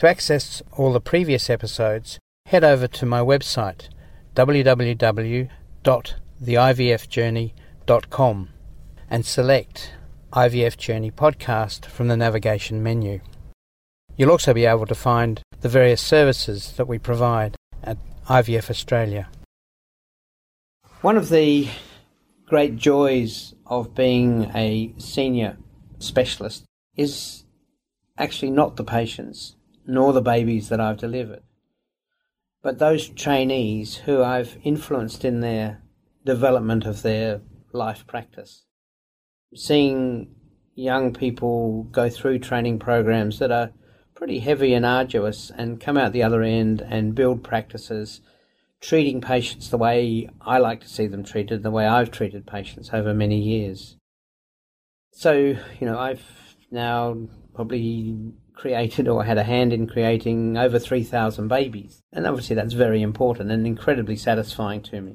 To access all the previous episodes, head over to my website www.theivfjourney.com and select IVF Journey Podcast from the navigation menu. You'll also be able to find the various services that we provide at IVF Australia. One of the great joys of being a senior specialist is actually not the patients nor the babies that I've delivered. But those trainees who I've influenced in their development of their life practice. Seeing young people go through training programs that are pretty heavy and arduous and come out the other end and build practices, treating patients the way I like to see them treated, the way I've treated patients over many years. So, you know, I've now probably created or had a hand in creating over 3,000 babies. And obviously, that's very important and incredibly satisfying to me.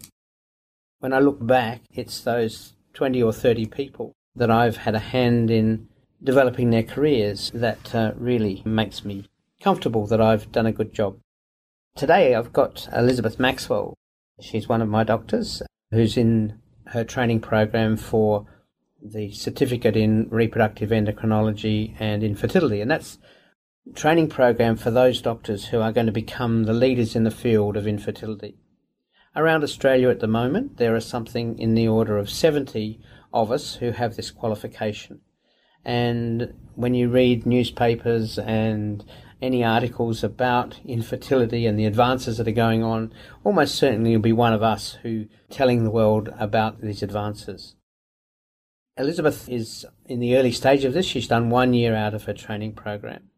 When I look back, it's those 20 or 30 people that I've had a hand in developing their careers that uh, really makes me comfortable that I've done a good job. Today, I've got Elizabeth Maxwell. She's one of my doctors who's in her training program for the certificate in reproductive endocrinology and infertility, and that's training program for those doctors who are going to become the leaders in the field of infertility. Around Australia at the moment, there are something in the order of 70 of us who have this qualification. And when you read newspapers and any articles about infertility and the advances that are going on, almost certainly you'll be one of us who telling the world about these advances. Elizabeth is in the early stage of this. She's done one year out of her training program.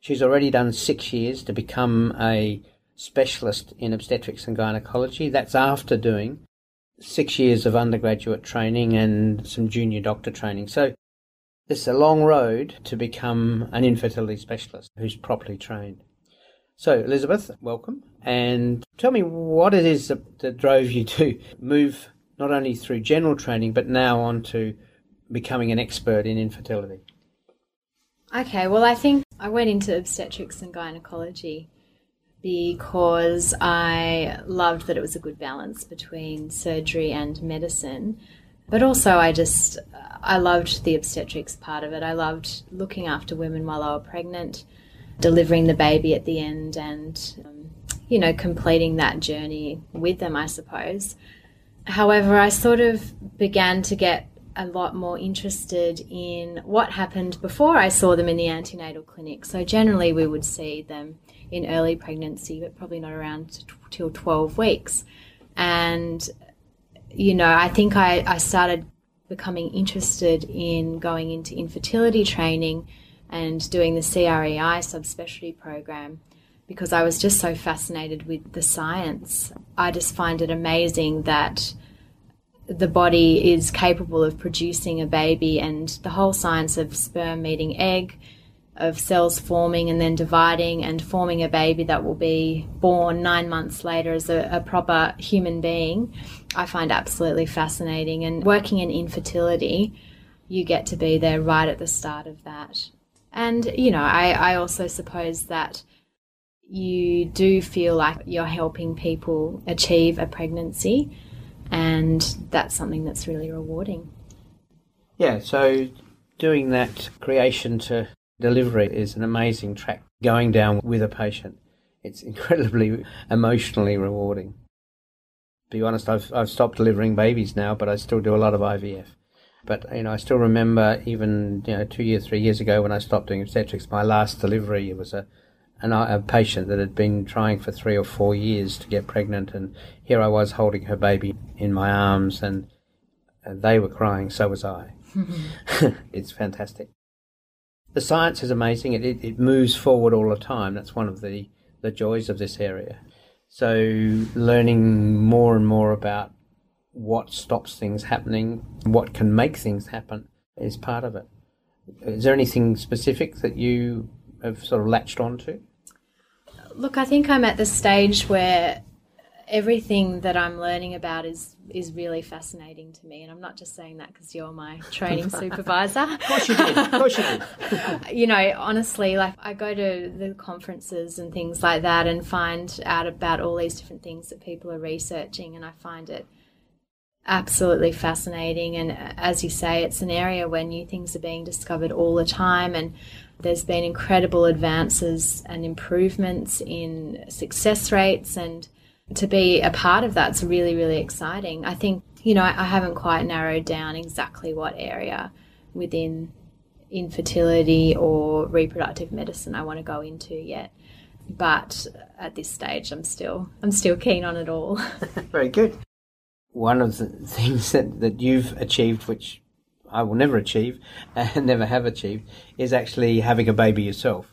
She's already done six years to become a specialist in obstetrics and gynecology. That's after doing six years of undergraduate training and some junior doctor training. So it's a long road to become an infertility specialist who's properly trained. So, Elizabeth, welcome. And tell me what it is that, that drove you to move not only through general training, but now on to becoming an expert in infertility. Okay, well, I think I went into obstetrics and gynecology because I loved that it was a good balance between surgery and medicine. But also, I just I loved the obstetrics part of it. I loved looking after women while they were pregnant, delivering the baby at the end, and um, you know completing that journey with them. I suppose. However, I sort of began to get a lot more interested in what happened before I saw them in the antenatal clinic. So generally, we would see them in early pregnancy, but probably not around till 12 weeks. And, you know, I think I, I started becoming interested in going into infertility training and doing the CREI subspecialty program because I was just so fascinated with the science. I just find it amazing that the body is capable of producing a baby and the whole science of sperm meeting egg, of cells forming and then dividing and forming a baby that will be born nine months later as a, a proper human being, I find absolutely fascinating. And working in infertility, you get to be there right at the start of that. And, you know, I, I also suppose that you do feel like you're helping people achieve a pregnancy and that's something that's really rewarding. Yeah, so doing that creation to delivery is an amazing track going down with a patient. It's incredibly emotionally rewarding. To be honest, I've I've stopped delivering babies now, but I still do a lot of IVF. But you know, I still remember even you know two years, three years ago when I stopped doing obstetrics, my last delivery was a an, uh, a patient that had been trying for three or four years to get pregnant, and here I was holding her baby in my arms, and, and they were crying, so was I. Mm-hmm. it's fantastic. The science is amazing. It, it, it moves forward all the time. That's one of the, the joys of this area. So, learning more and more about what stops things happening, what can make things happen, is part of it. Is there anything specific that you have sort of latched onto? Look, I think I'm at the stage where everything that I'm learning about is is really fascinating to me, and I'm not just saying that because you're my training supervisor. of course you did. Of course you did. you know, honestly, like I go to the conferences and things like that, and find out about all these different things that people are researching, and I find it absolutely fascinating. And as you say, it's an area where new things are being discovered all the time, and there's been incredible advances and improvements in success rates, and to be a part of that's really, really exciting. I think, you know, I, haven't quite narrowed down exactly what area within infertility or reproductive medicine I want to go into yet. But at this stage, I'm still I'm still keen on it all. Very good. One of the things that, that you've achieved, which I will never achieve and never have achieved is actually having a baby yourself.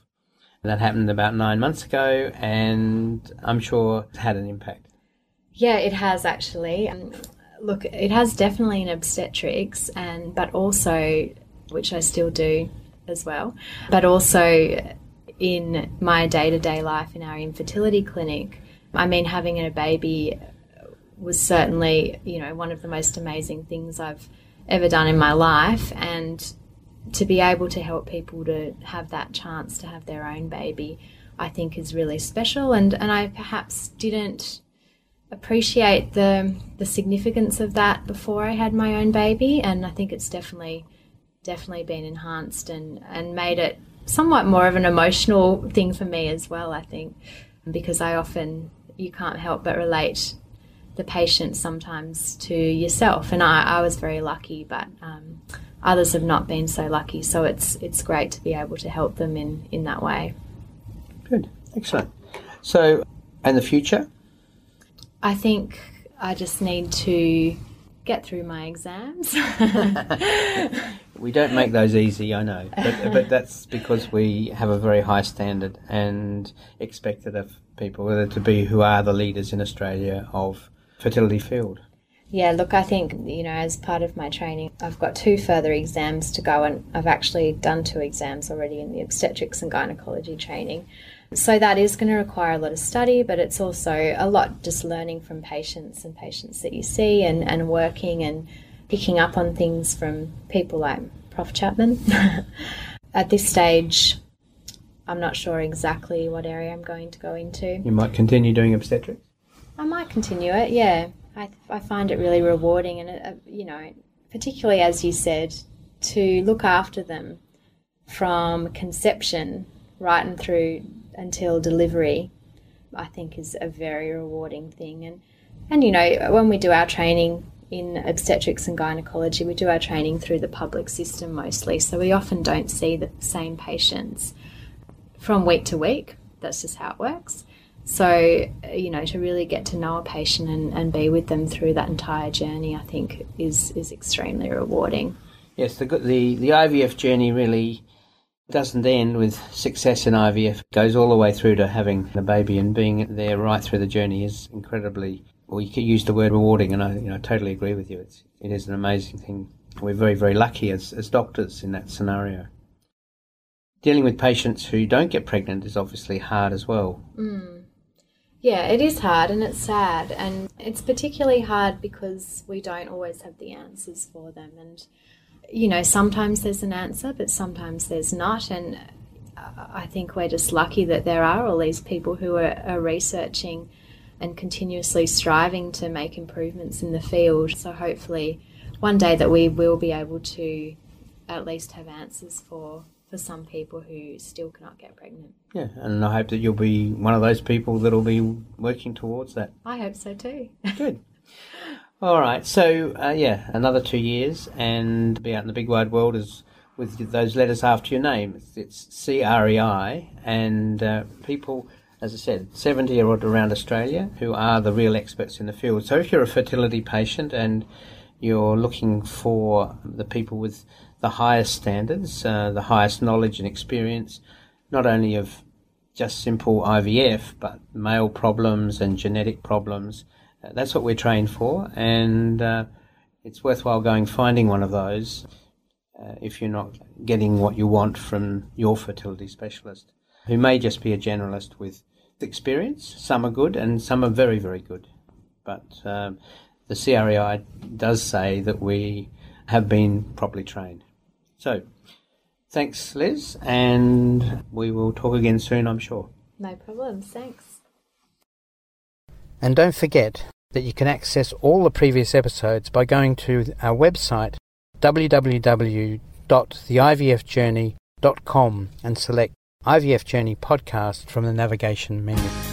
That happened about nine months ago, and I'm sure it had an impact. Yeah, it has actually. Um, look, it has definitely in obstetrics, and but also, which I still do as well, but also in my day to day life in our infertility clinic. I mean, having a baby was certainly, you know, one of the most amazing things I've ever done in my life. And to be able to help people to have that chance to have their own baby I think is really special. And, and I perhaps didn't appreciate the the significance of that before I had my own baby. And I think it's definitely definitely been enhanced and, and made it somewhat more of an emotional thing for me as well I think. Because I often you can't help but relate the patient sometimes to yourself. And I, I was very lucky, but um, others have not been so lucky. So it's it's great to be able to help them in, in that way. Good, excellent. So, and the future? I think I just need to get through my exams. we don't make those easy, I know, but, but that's because we have a very high standard and expect it of people, whether to be who are the leaders in Australia of fertility field? Yeah, look, I think, you know, as part of my training, I've got two further exams to go, and I've actually done two exams already in the obstetrics and gynecology training. So that is going to require a lot of study, but it's also a lot just learning from patients and patients that you see and, and working and picking up on things from people like Prof. Chapman. At this stage, I'm not sure exactly what area I'm going to go into. You might continue doing obstetrics? I might continue it. Yeah, I, I find it really rewarding, and uh, you know, particularly as you said, to look after them from conception right and through until delivery. I think is a very rewarding thing, and and you know, when we do our training in obstetrics and gynecology, we do our training through the public system mostly, so we often don't see the same patients from week to week. That's just how it works. So, you know, to really get to know a patient and, and be with them through that entire journey, I think is, is extremely rewarding. Yes, the, the, the IVF journey really doesn't end with success in IVF. It goes all the way through to having the baby and being there right through the journey is incredibly. Well, you could use the word rewarding, and I, you know, totally agree with you. It's it is an amazing thing. We're very very lucky as as doctors in that scenario. Dealing with patients who don't get pregnant is obviously hard as well. Mm. Yeah, it is hard and it's sad, and it's particularly hard because we don't always have the answers for them. And you know, sometimes there's an answer, but sometimes there's not. And I think we're just lucky that there are all these people who are, are researching and continuously striving to make improvements in the field. So hopefully, one day that we will be able to at least have answers for for some people who still cannot get pregnant. Yeah, and I hope that you'll be one of those people that'll be working towards that. I hope so too. Good. All right. So uh, yeah, another two years, and be out in the big wide world is with those letters after your name. It's, C R E I, and uh, people, as I said, seventy year around Australia who are the real experts in the field. So if you're a fertility patient and you're looking for the people with the highest standards, uh, the highest knowledge and experience, not only of just simple IVF, but male problems and genetic problems that's what we're trained for, and uh, it's worthwhile going finding one of those uh, if you're not getting what you want from your fertility specialist, who may just be a generalist with experience. Some are good, and some are very, very good. But um, the CREI does say that we have been properly trained. So, thanks, Liz, and we will talk again soon, I'm sure. No problems. Thanks. And don't forget that you can access all the previous episodes by going to our website www.theivfjourney.com and select IVF Journey Podcast from the navigation menu.